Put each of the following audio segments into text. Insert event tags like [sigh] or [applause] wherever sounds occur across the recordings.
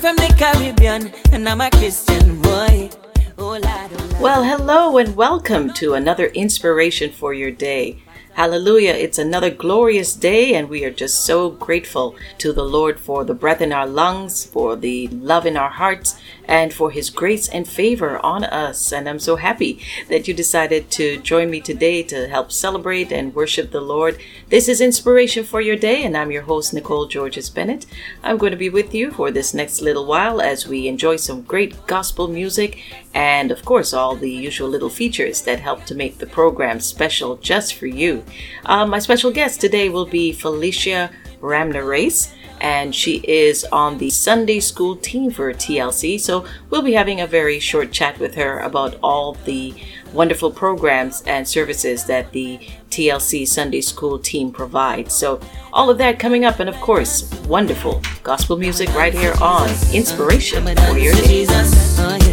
From the Caribbean and I'm a Christian boy. Oh, oh, well, hello and welcome to another inspiration for your day. Hallelujah. It's another glorious day, and we are just so grateful to the Lord for the breath in our lungs, for the love in our hearts, and for His grace and favor on us. And I'm so happy that you decided to join me today to help celebrate and worship the Lord. This is Inspiration for Your Day, and I'm your host, Nicole Georges Bennett. I'm going to be with you for this next little while as we enjoy some great gospel music and, of course, all the usual little features that help to make the program special just for you. Uh, my special guest today will be Felicia Ramirez, and she is on the Sunday school team for TLC. So we'll be having a very short chat with her about all the wonderful programs and services that the TLC Sunday School team provides. So, all of that coming up, and of course, wonderful gospel music right here on Inspiration for Your Day.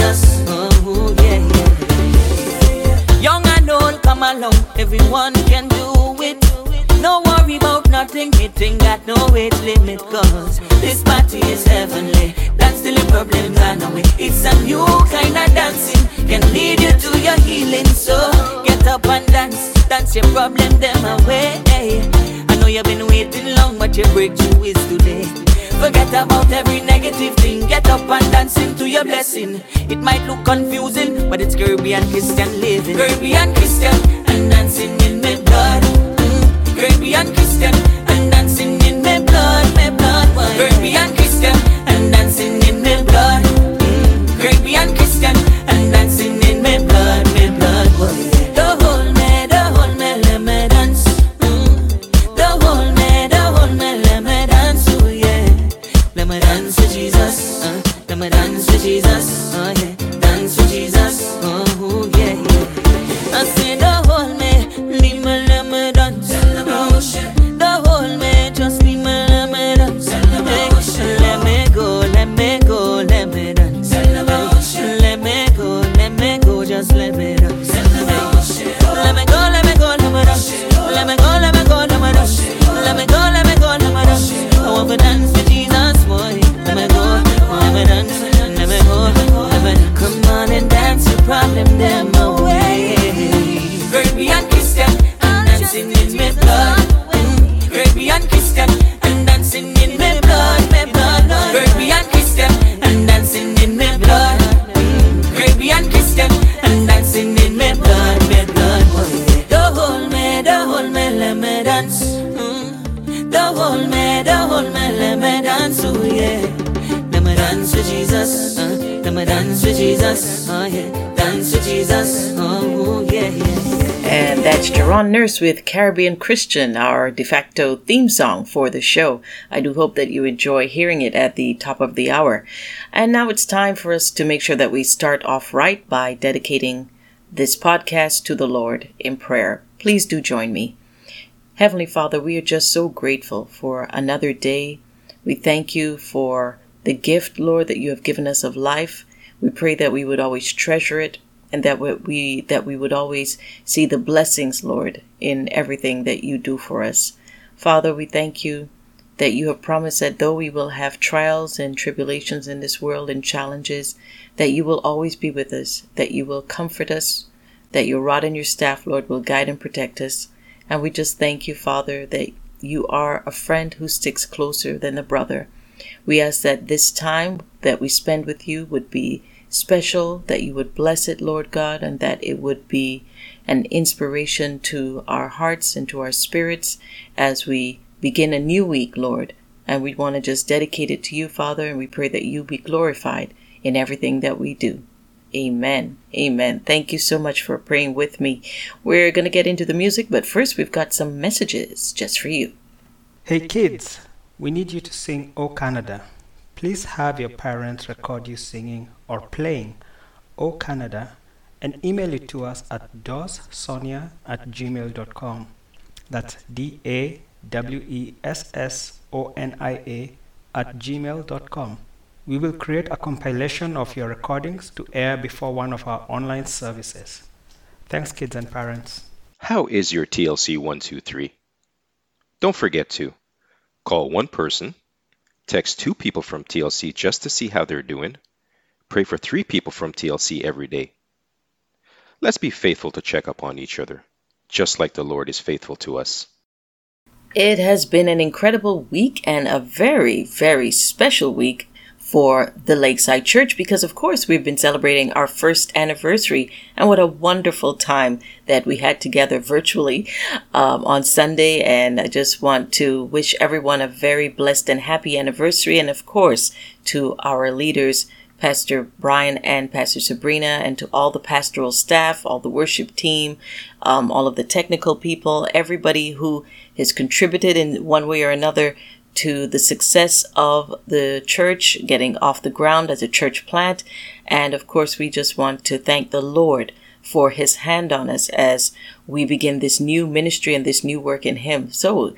Oh, Young and old, come along, everyone can do it. No worry about nothing, it ain't got no age limit. Cause this party is heavenly. That's the problem gone away. It's a new kind of dancing, can lead you to your healing. So get up and dance, dance your problem them away. I know you've been waiting long, but your breakthrough is today. Forget about every negative thing. Get up and dance into your blessing. It might look confusing, but it's Caribbean Christian living. Caribbean Christian and dancing in my blood. Mm. Caribbean Christian and dancing in my blood, my blood. Caribbean Christian and dancing in my blood. Mm. Caribbean Christian Nurse with Caribbean Christian, our de facto theme song for the show. I do hope that you enjoy hearing it at the top of the hour. And now it's time for us to make sure that we start off right by dedicating this podcast to the Lord in prayer. Please do join me. Heavenly Father, we are just so grateful for another day. We thank you for the gift, Lord, that you have given us of life. We pray that we would always treasure it and that we that we would always see the blessings, Lord, in everything that you do for us. Father, we thank you that you have promised that though we will have trials and tribulations in this world and challenges, that you will always be with us, that you will comfort us, that your rod and your staff, Lord, will guide and protect us. And we just thank you, Father, that you are a friend who sticks closer than a brother. We ask that this time that we spend with you would be special, that you would bless it, Lord God, and that it would be an inspiration to our hearts and to our spirits as we begin a new week, Lord. And we want to just dedicate it to you, Father, and we pray that you be glorified in everything that we do. Amen. Amen. Thank you so much for praying with me. We're going to get into the music, but first we've got some messages just for you. Hey kids, we need you to sing O Canada. Please have your parents record you singing or playing O Canada and email it to us at dawessonia at gmail.com. That's D A W E S S O N I A at gmail.com. We will create a compilation of your recordings to air before one of our online services. Thanks, kids and parents. How is your TLC 123? Don't forget to Call one person, Text two people from TLC just to see how they're doing. Pray for three people from TLC every day. Let's be faithful to check up on each other, just like the Lord is faithful to us. It has been an incredible week and a very, very special week for the Lakeside Church because, of course, we've been celebrating our first anniversary. And what a wonderful time that we had together virtually um, on Sunday. And I just want to wish everyone a very blessed and happy anniversary. And, of course, to our leaders, Pastor Brian and Pastor Sabrina, and to all the pastoral staff, all the worship team, um, all of the technical people, everybody who has contributed in one way or another to the success of the church getting off the ground as a church plant. And of course, we just want to thank the Lord for his hand on us as we begin this new ministry and this new work in him. So,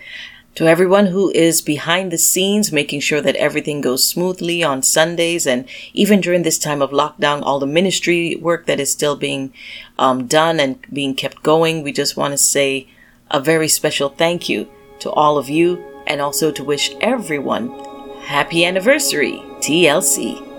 to everyone who is behind the scenes, making sure that everything goes smoothly on Sundays and even during this time of lockdown, all the ministry work that is still being um, done and being kept going, we just want to say a very special thank you to all of you and also to wish everyone happy anniversary, TLC.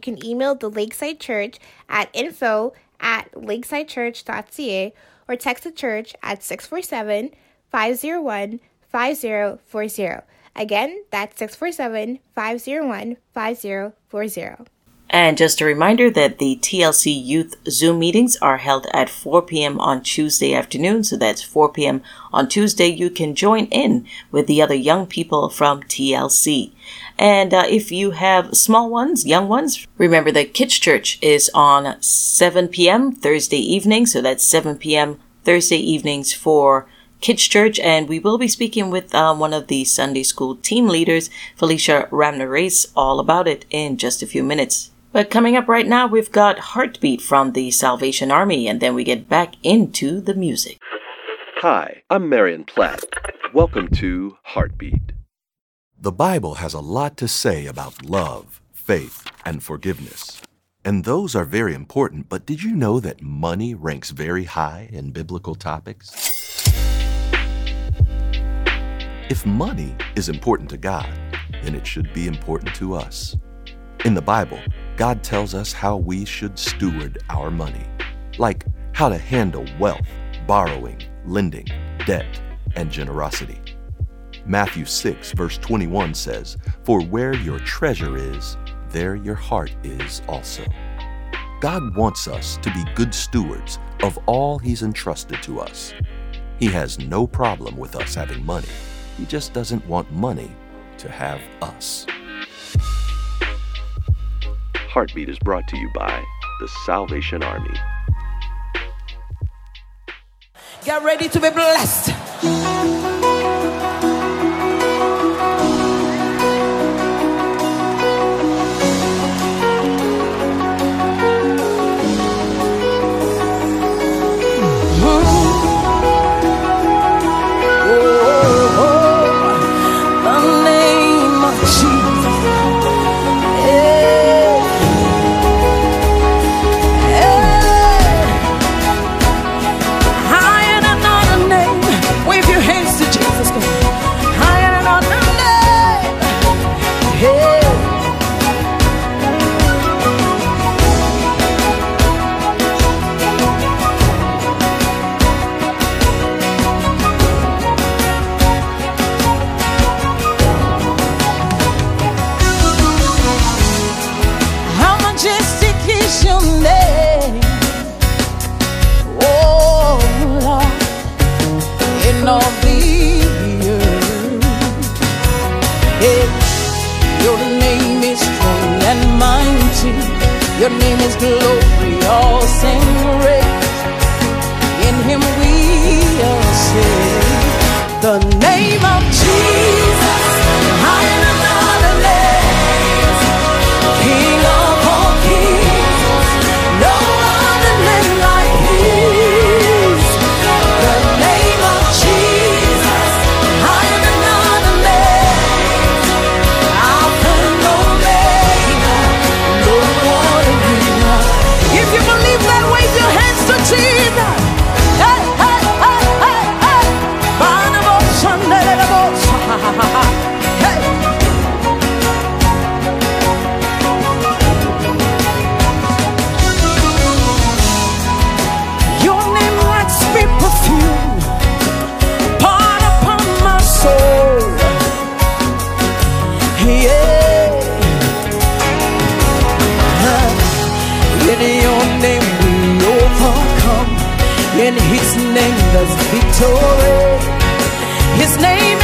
You can email the Lakeside Church at info at lakesidechurch.ca or text the church at 647 501 5040. Again, that's 647 501 5040. And just a reminder that the TLC Youth Zoom meetings are held at 4 p.m. on Tuesday afternoon. So that's 4 p.m. on Tuesday. You can join in with the other young people from TLC. And uh, if you have small ones, young ones, remember that Kids Church is on 7 p.m. Thursday evening. So that's 7 p.m. Thursday evenings for Kids Church, and we will be speaking with uh, one of the Sunday school team leaders, Felicia Ramner-Race, all about it in just a few minutes. But coming up right now, we've got Heartbeat from the Salvation Army, and then we get back into the music. Hi, I'm Marion Platt. Welcome to Heartbeat. The Bible has a lot to say about love, faith, and forgiveness. And those are very important, but did you know that money ranks very high in biblical topics? If money is important to God, then it should be important to us. In the Bible, God tells us how we should steward our money, like how to handle wealth, borrowing, lending, debt, and generosity. Matthew 6, verse 21 says, For where your treasure is, there your heart is also. God wants us to be good stewards of all He's entrusted to us. He has no problem with us having money. He just doesn't want money to have us. Heartbeat is brought to you by the Salvation Army. Get ready to be blessed. In His name there's victory. His name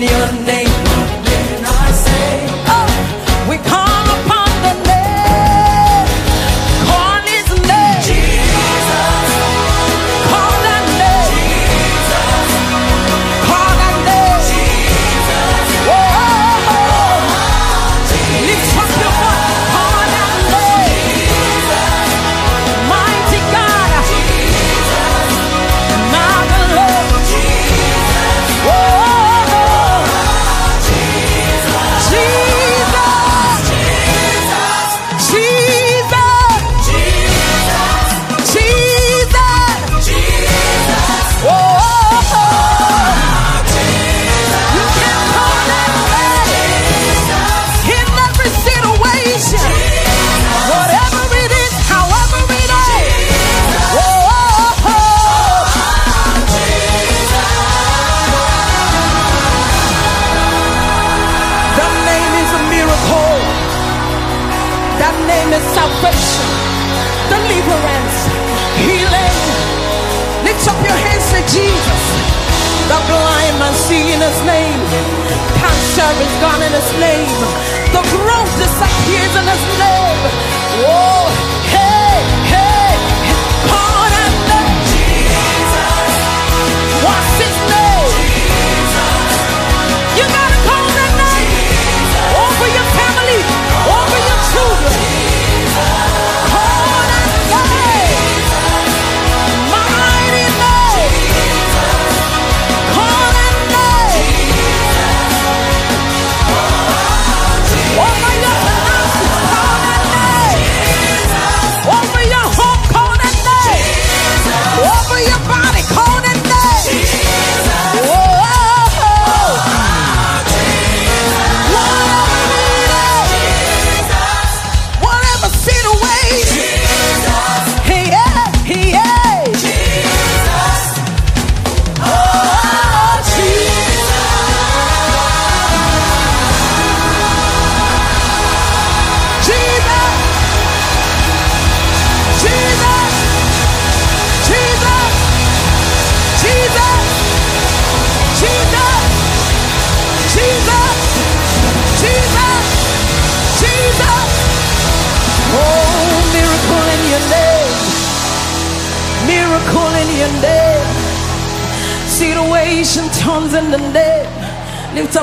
In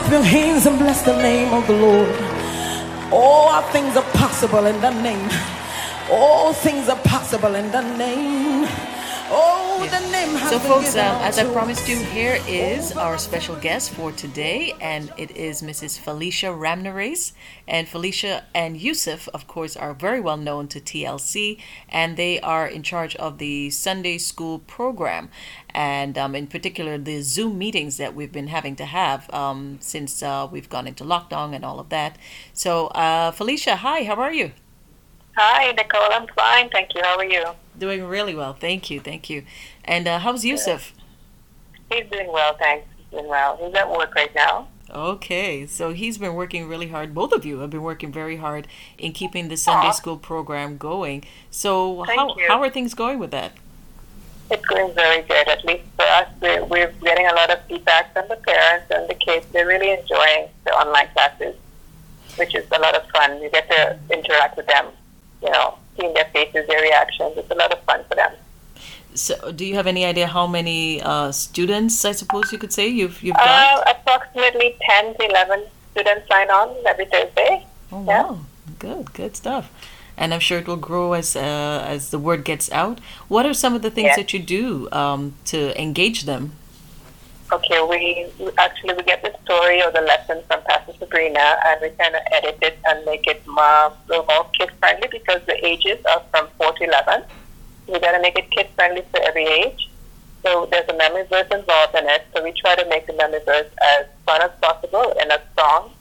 up your hands and bless the name of the Lord. All things are possible in the name. All things are possible in the name. Oh, the name So, folks, um, as I promised you, here is our special guest for today, and it is Mrs. Felicia Ramnares. And Felicia and Yusuf, of course, are very well known to TLC, and they are in charge of the Sunday school program, and um, in particular the Zoom meetings that we've been having to have um, since uh, we've gone into lockdown and all of that. So, uh, Felicia, hi, how are you? Hi, Nicole. I'm fine. Thank you. How are you? Doing really well, thank you, thank you. And uh, how's Yusuf? He's doing well, thanks. He's doing well. He's at work right now. Okay, so he's been working really hard. Both of you have been working very hard in keeping the Sunday Aw. school program going. So Thank how you. how are things going with that? It's going very good. At least for us, we're, we're getting a lot of feedback from the parents and the kids. They're really enjoying the online classes, which is a lot of fun. You get to interact with them, you know, seeing their faces, their reactions. It's a lot of fun for them. So do you have any idea how many uh, students, I suppose you could say, you've you've got? Uh, approximately 10 to 11 students sign on every Thursday. oh yeah. wow, good, good stuff. And I'm sure it will grow as uh, as the word gets out. What are some of the things Yeah. that you do um, to engage them? Okay, we we- actually we get the story or the lesson from Pastor Sabrina, and we kind of edit it and make it more, more kid friendly because the ages are from four to eleven. We got to make it kid friendly for every age. So there's a memory verse involved in it. So we try to make the memory verse as fun as possible in a song.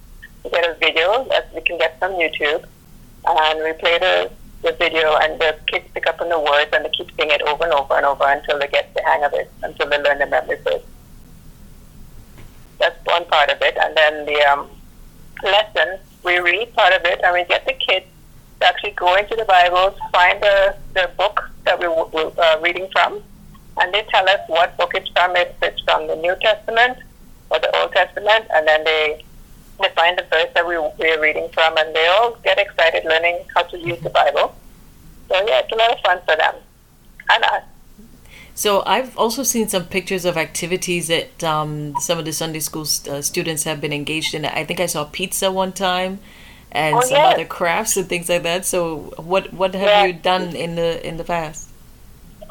We get a video that we can get from YouTube, and we play the the video, and the kids pick up on the words, and they keep singing it over and over and over until they get the hang of it, until they learn the memory verse. That's one part of it, and then the um, lesson we read part of it, and we get the kids to actually go into the Bible, find the, the book that we were uh, reading from, and they tell us what book it's from, if it's from the New Testament or the Old Testament, and then they they find the verse that we, we're reading from, and they all get excited learning how to use the Bible. So yeah, it's a lot of fun for them and us. So I've also seen some pictures of activities that um, some of the Sunday school uh, students have been engaged in. I think I saw pizza one time, and Oh, some yes. other crafts and things like that. So what what have Yeah. you done in the in the past?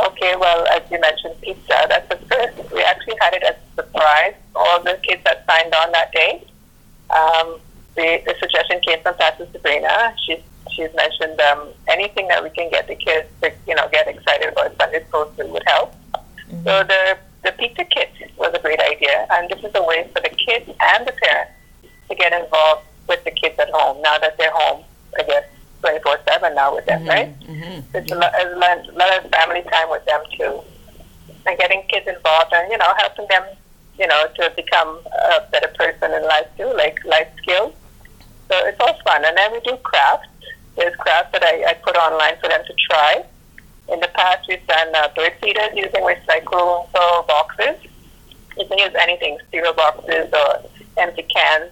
Okay, well, as you mentioned, pizza, that's the first. We actually had it as a surprise. All the kids that signed on that day. The, the suggestion came from Pastor Sabrina. She's, she's mentioned um, anything that we can get the kids to, you know, get excited about Sunday school food would help. So the, the pizza kit was a great idea, and this is a way for the kids and the parents to get involved with the kids at home now that they're home, I guess, 24 7 now with them, right? Mm-hmm. It's a lot, a lot, a lot of family time with them too, and getting kids involved and you know helping them, you know, to become a better person in life too, like life skills. So it's all fun, and then we do crafts. There's crafts that I, I put online for them to try. In the past, we've done uh, bird feeders using recyclable boxes. You can use anything, cereal boxes or empty cans.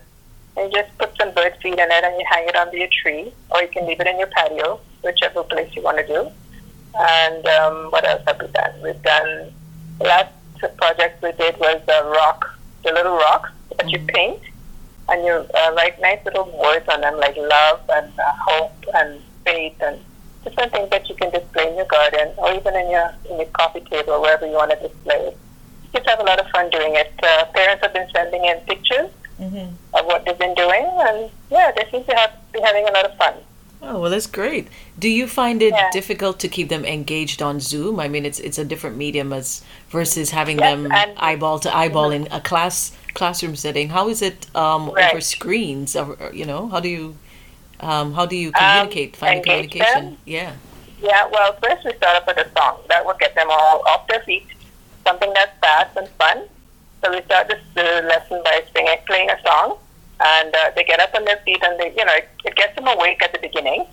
And you just put some bird feed in it and you hang it under your tree, or you can leave it in your patio, whichever place you want to do. And um, what else have we done? We've done, last project we did was the rock, the little rocks that you paint, and you uh, write nice little words on them like love and uh, hope and faith and different things that you can display in your garden or even in your in your coffee table, wherever you want to display it. Kids have a lot of fun doing it. Uh, parents have been sending in pictures of what they've been doing, and yeah, they seem to have be having a lot of fun. Oh well, that's great. Do you find it Yeah. difficult to keep them engaged on Zoom? I mean, it's it's a different medium as versus having Yes, them and- eyeball to eyeball in a class classroom setting. How is it um, over screens? Or, you know, how do you um, how do you Um, communicate? find the communication? them? Yeah. Yeah, well, first we start off with a song that will get them all off their feet, something that's fast and fun. So we start this uh, lesson by singing, playing a song, and uh, they get up on their feet, and they, you know, it, it gets them awake at the beginning,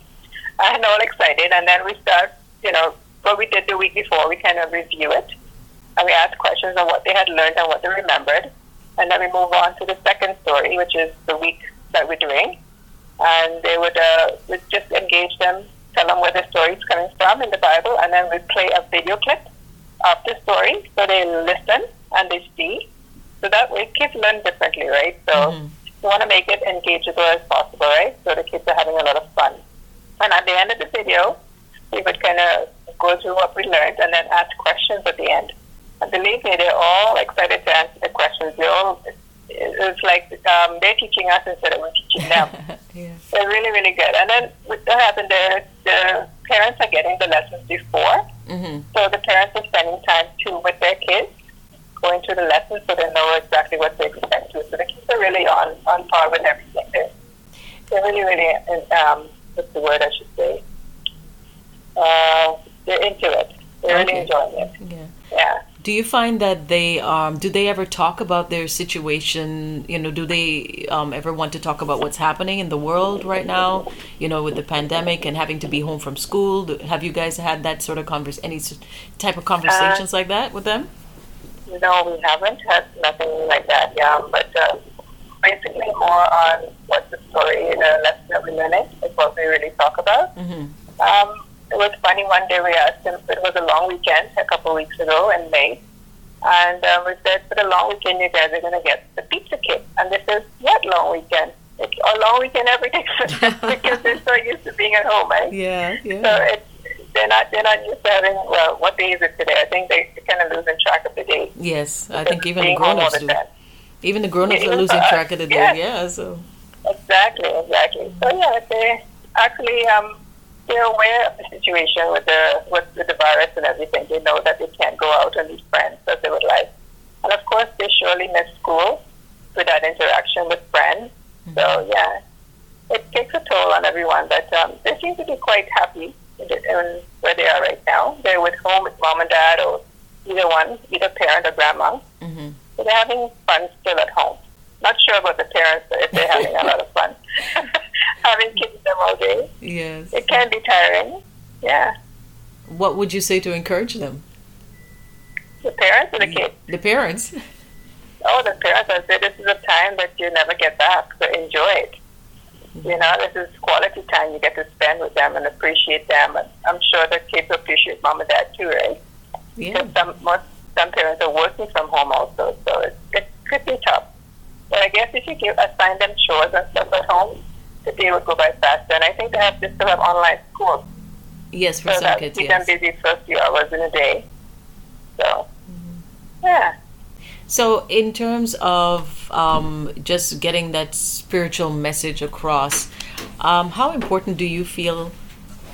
and all excited. And then we start, you know, what we did the week before. We kind of review it, and we ask questions on what they had learned and what they remembered, and then we move on to the second story, which is the week that we're doing, and they would uh, we'd just engage them, tell them where the story is coming from in the Bible, and then we play a video clip of the story so they listen and they see. So that way kids learn differently, right? So you want to make it engageable as possible, right? So the kids are having a lot of fun. And at the end of the video, we would kind of go through what we learned and then ask questions at the end. And believe me, they're all excited to answer the questions. They're all, it's like um, they're teaching us instead of we're teaching them. [laughs] Yeah. They're really, really good. And then what happened, the, the parents are getting the lessons before. Mm-hmm. So the parents are spending time too with their kids, going through the lessons so they know exactly what to expect too. So the kids are really on, on par with everything. They're, they're really, really, um, what's the word I should say? Uh, they're into it. They're Okay. really enjoying it. Yeah. Yeah. Do you find that they um, do they ever talk about their situation? You know, do they um, ever want to talk about what's happening in the world right now? You know, with the pandemic and having to be home from school. Do, have you guys had that sort of convers any type of conversations like that with them? No, we haven't had nothing like that, yeah. But uh, basically, more on what the story, the lesson that we learned is what we really talk about. Mm-hmm. Um, it was funny. One day we asked him. It was a long weekend a couple of weeks ago in May, and um, we said, "For the long weekend, you guys are going to get the pizza kit." And they said, "What long weekend? It's a long weekend every day [laughs] [laughs] because they're so used to being at home, right?" Yeah, So it's they're not they're not used to having. Well, what day is it today? I think they kind of losing track of the day. Yes, I think even the Being home all grown-ups do. time. Even the grown-ups Yeah, are losing track of the day. Yeah, so Exactly, exactly. So yeah, they actually um they're aware of the situation with the with, with the virus and everything. They know that they can't go out and meet friends as they would like. And of course they surely miss school with that interaction with friends. So yeah. It takes a toll on everyone, but um, they seem to be quite happy in, the, in where they are right now. They're with home with mom and dad or either one, either parent or grandma. hmm So they're having fun still at home. Not sure about the parents if they're having a lot of fun. [laughs] having kids them all day. Yes. It can be tiring. Yeah. What would you say to encourage them? The parents or the kids? The parents. [laughs] Oh, the parents, I say this is a time that you never get back, so enjoy it. You know, this is quality time you get to spend with them and appreciate them. And I'm sure the kids appreciate mom and dad too, right? Yeah. Some, most, some parents are working from home also, so it, it could be tough. But I guess if you give, assign them chores and stuff at home, the day would go by faster. And I think they have they still have online school, Yes, for so some that kids, keep yes. them busy for a few hours in a day. So, Mm-hmm. yeah. So, in terms of um, just getting that spiritual message across, um, how important do you feel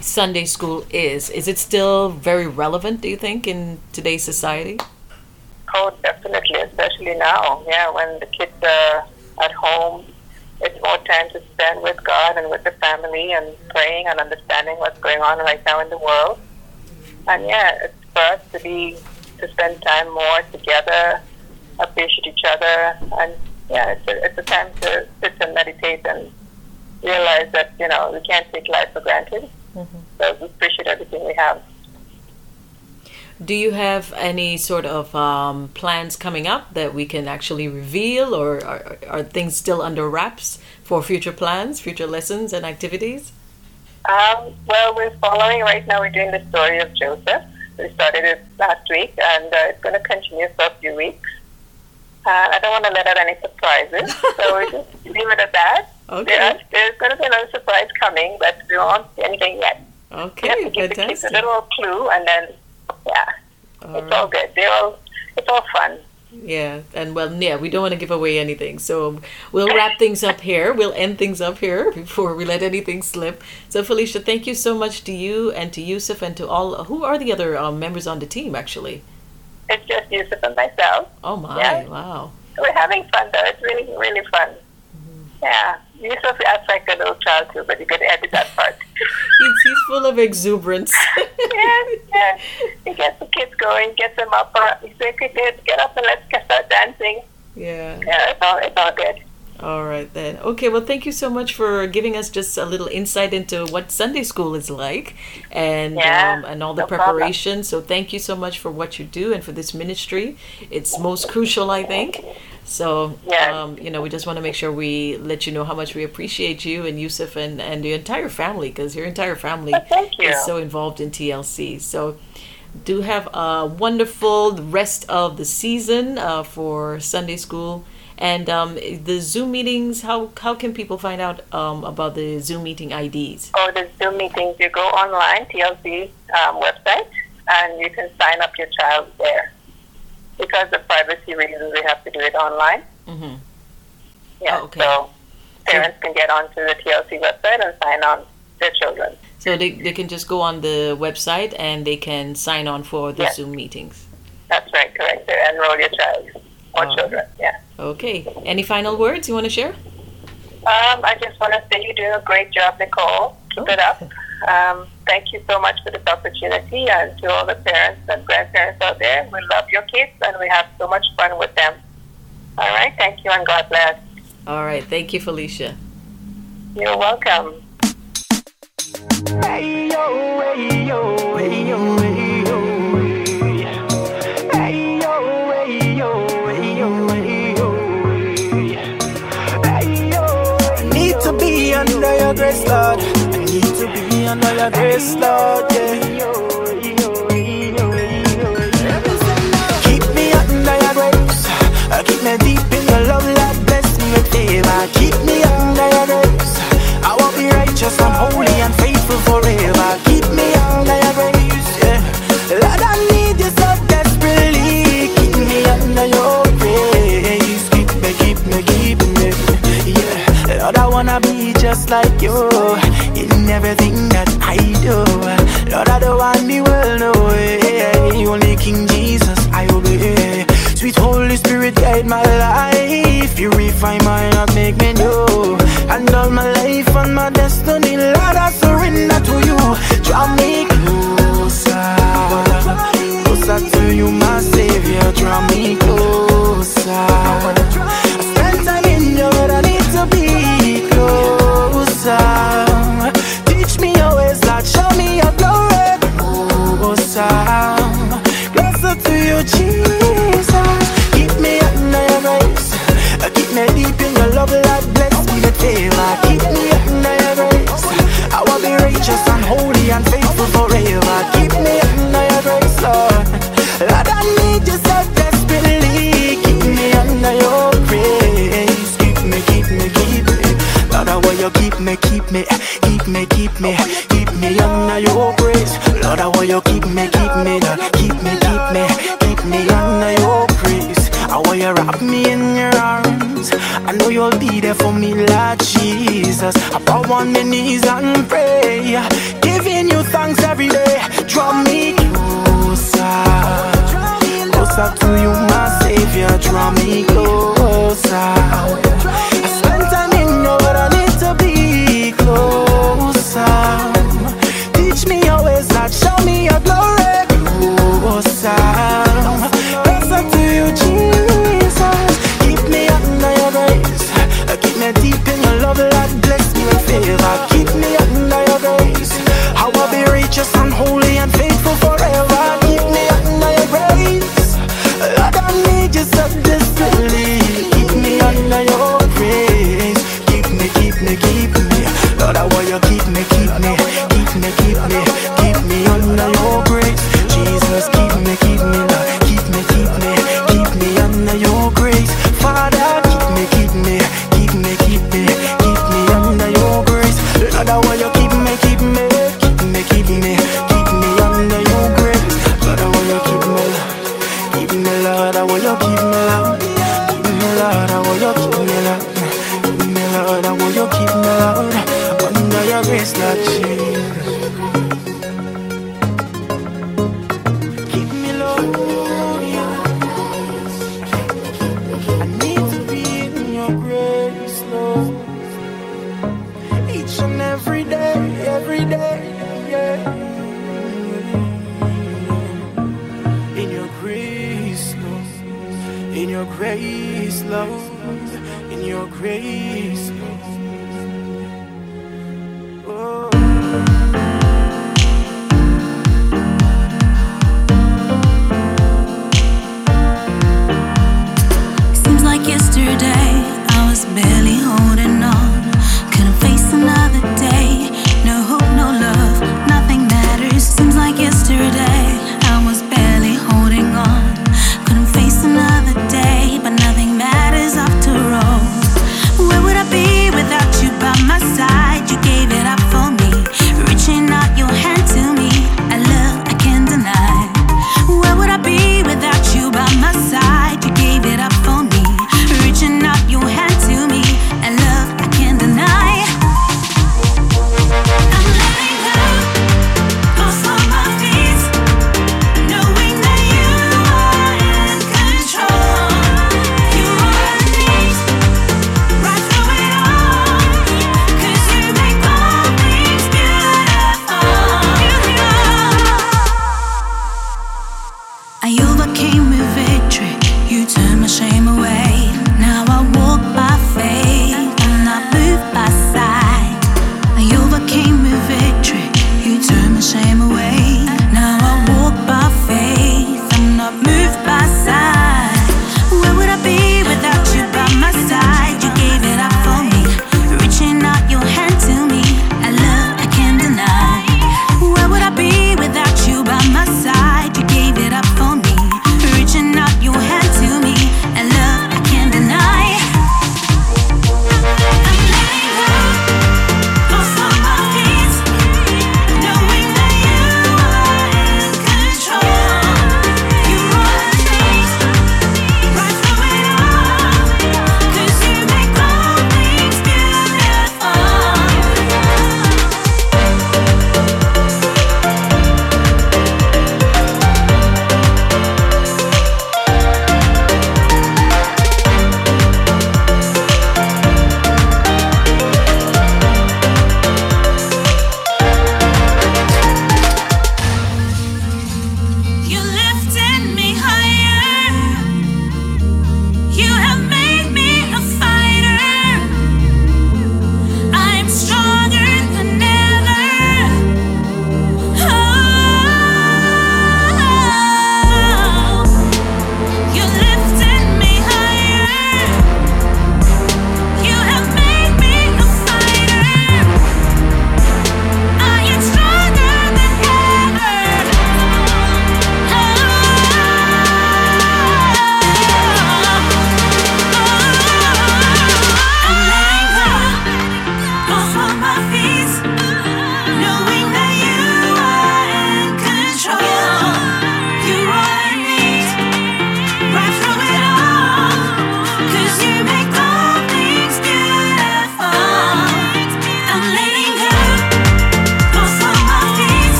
Sunday school is? Is it still very relevant, do you think, in today's society? Oh, definitely, especially now. Yeah, when the kids are at home, it's more time to spend with God and with the family and praying and understanding what's going on right now in the world. And yeah, it's for us to be to spend time more together, appreciate each other, and yeah, it's a, it's a time to sit and meditate and realize that you know we can't take life for granted. Mm-hmm. So we appreciate everything we have. Do you have any sort of um, plans coming up that we can actually reveal, or are, are things still under wraps for future plans, future lessons, and activities? Um, well, we're following right now. We're doing the story of Joseph. We started it last week, and uh, it's going to continue for a few weeks. Uh, I don't want to let out any surprises, [laughs] so we just leave it at that. Okay. There, there's going to be another surprise coming, but we won't see anything yet. We have Okay, to give the kids a little clue, and then yeah, All it's all good. They're all it's all fun. Yeah, and well, yeah, we don't want to give away anything, so we'll wrap things up here. We'll end things up here [laughs] before we let anything slip. So, Felicia, thank you so much to you and to Yusuf and to all. Who are the other um, members on the team, actually? It's just Yusuf and myself. Oh my! Yeah. Wow. We're having fun though. It's really really fun. Yeah, Yusuf act like a little child too, but you got to edit that part. [laughs] He's, he's full of exuberance. [laughs] yeah, yeah. He gets the kids going, gets them up. He says, "Okay, kids, get up and let's get start dancing." yeah. Yeah, it's all it's all good. All right then. Okay, well, thank you so much for giving us just a little insight into what Sunday school is like, and Yeah, um, and all the no problem. preparation. So thank you so much for what you do and for this ministry. It's most crucial, I think. So Yeah. um, you know, we just want to make sure we let you know how much we appreciate you and Yusuf and and your entire family because your entire family Oh, you. is so involved in TLC. So do have a wonderful rest of the season uh, for Sunday school. And um, the Zoom meetings, how, how can people find out um, about the Zoom meeting IDs? Oh, the Zoom meetings, you go online, TLC um, website, and you can sign up your child there. Because of privacy reasons, we have to do it online. hmm Yeah, Oh, okay. so parents can get onto the TLC website and sign on their children. So they, they can just go on the website and they can sign on for the Yes. Zoom meetings. That's right, correct. To enroll your child or Oh. children. Yeah. Okay. Any final words you want to share? Um, I just want to say you're doing a great job, Nicole. Keep it up. [laughs] Um, thank you so much for this opportunity, and to all the parents and grandparents out there, we love your kids and we have so much fun with them. All right, thank you, and God bless. All right. Thank you, Felicia. You're welcome. Hey yo, hey yo, hey yo, be under your grace, Lord. Yeah. Keep me under your grace. Uh, Keep me deep in your love, Lord. Bless me with favor. Keep me under your grace. I won't be righteous, I'm holy and faithful forever. Keep me under your grace, yeah. Lord, I need you so desperately. Keep me under your grace. Keep me, keep me, keep me, yeah. Lord, I wanna be just like you in everything that I do. Lord, I don't want the world, no way. Only King Jesus I obey. Sweet Holy Spirit, guide my life. Purify my heart, make me new. And all my life and my destiny, Lord, I surrender to you. Draw me closer, closer to you, my Savior. Draw me closer. Spend time in your word, I need to be closer. closer, closer to you, Jesus. Keep me up in your grace, keep me deep in your love, Lord. Bless me with favor, keep me up in your grace. I will be righteous and holy and faithful forever. Keep me up in your grace, Lord. Lord, I need you so desperately. Keep me under your grace. Keep me, keep me, keep me. Lord, I want you keep me, keep me. zero.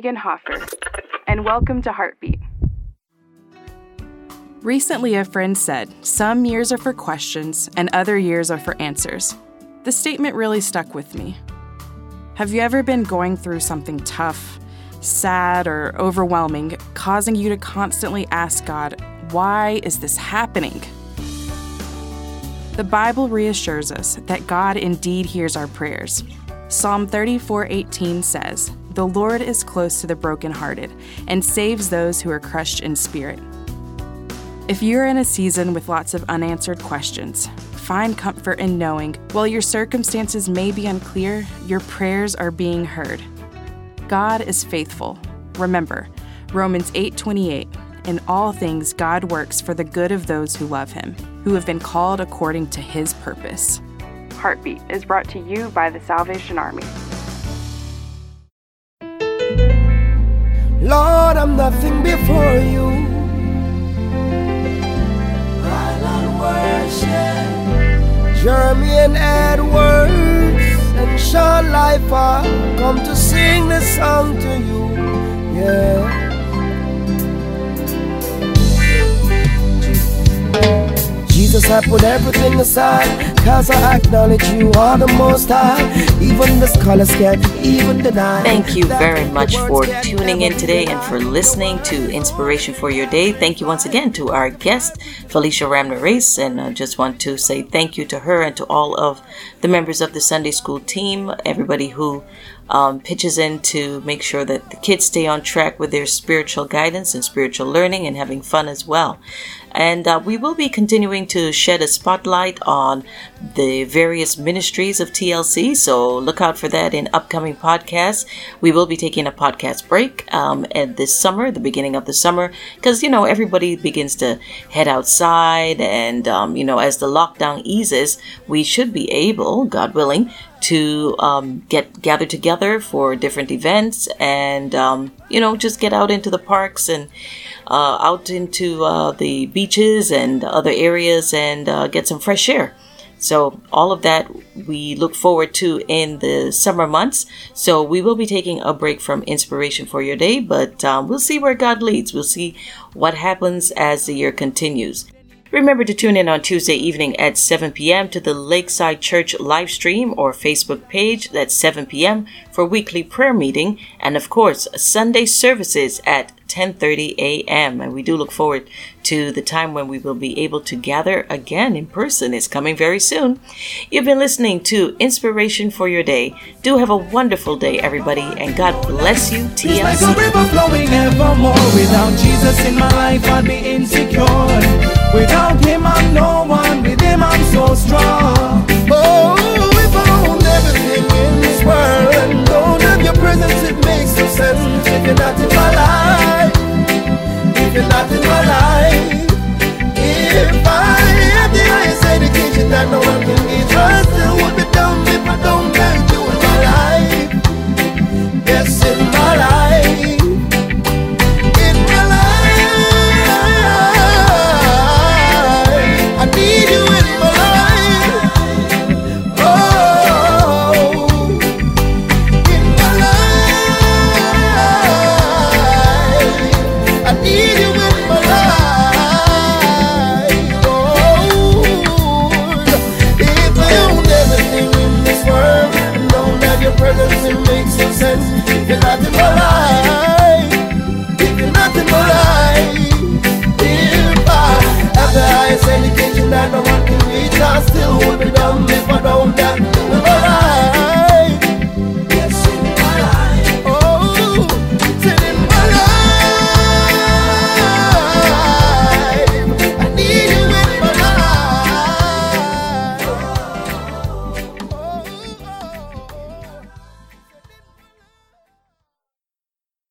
Megan Hoffer, and welcome to Heartbeat. Recently, a friend said, Some years are for questions and other years are for answers. The statement really stuck with me. Have you ever been going through something tough, sad, or overwhelming, causing you to constantly ask God, Why is this happening? The Bible reassures us that God indeed hears our prayers. Psalm 34:18 says, "The Lord is close to the brokenhearted and saves those who are crushed in spirit." If you're in a season with lots of unanswered questions, find comfort in knowing while your circumstances may be unclear, your prayers are being heard. God is faithful. Remember, Romans 8:28, in all things God works for the good of those who love him, who have been called according to his purpose. Heartbeat is brought to you by the Salvation Army. Lord, I'm nothing before you. Jeremy and Edwards and Sean Lifer come to sing this song to you. Yeah. Jesus, I put everything aside, cause I acknowledge you are the most high. Even the scholars can't even deny. Thank you very much for tuning in today and for listening to Inspiration for Your Day. Thank you once again to our guest, Felicia Ramner Race, and I just want to say thank you to her and to all of the members of the Sunday school team, everybody who um, pitches in to make sure that the kids stay on track with their spiritual guidance and spiritual learning and having fun as well. And uh, we will be continuing to shed a spotlight on the various ministries of TLC. So look out for that in upcoming podcasts. We will be taking a podcast break um, at this summer, the beginning of the summer, because, you know, everybody begins to head outside. And, um, you know, as the lockdown eases, we should be able, God willing, to um, get gather together for different events and um, you know just get out into the parks and uh, out into uh, the beaches and other areas and uh, get some fresh air. So, all of that we look forward to in the summer months. So, we will be taking a break from Inspiration for Your Day, but um, we'll see where God leads. We'll see what happens as the year continues. Remember to tune in on Tuesday evening at 7 p.m. to the Lakeside Church live stream or Facebook page. That's 7 p.m. for weekly prayer meeting, and of course, Sunday services at 10:30 a.m. And we do look forward to the time when we will be able to gather again in person. It's coming very soon. You've been listening to Inspiration for Your Day. Do have a wonderful day, everybody, and God bless you, TLC. Like a river flowing evermore. Without Jesus in my life, I'd be insecure. Without Him, I'm no one. Him, I'm so strong.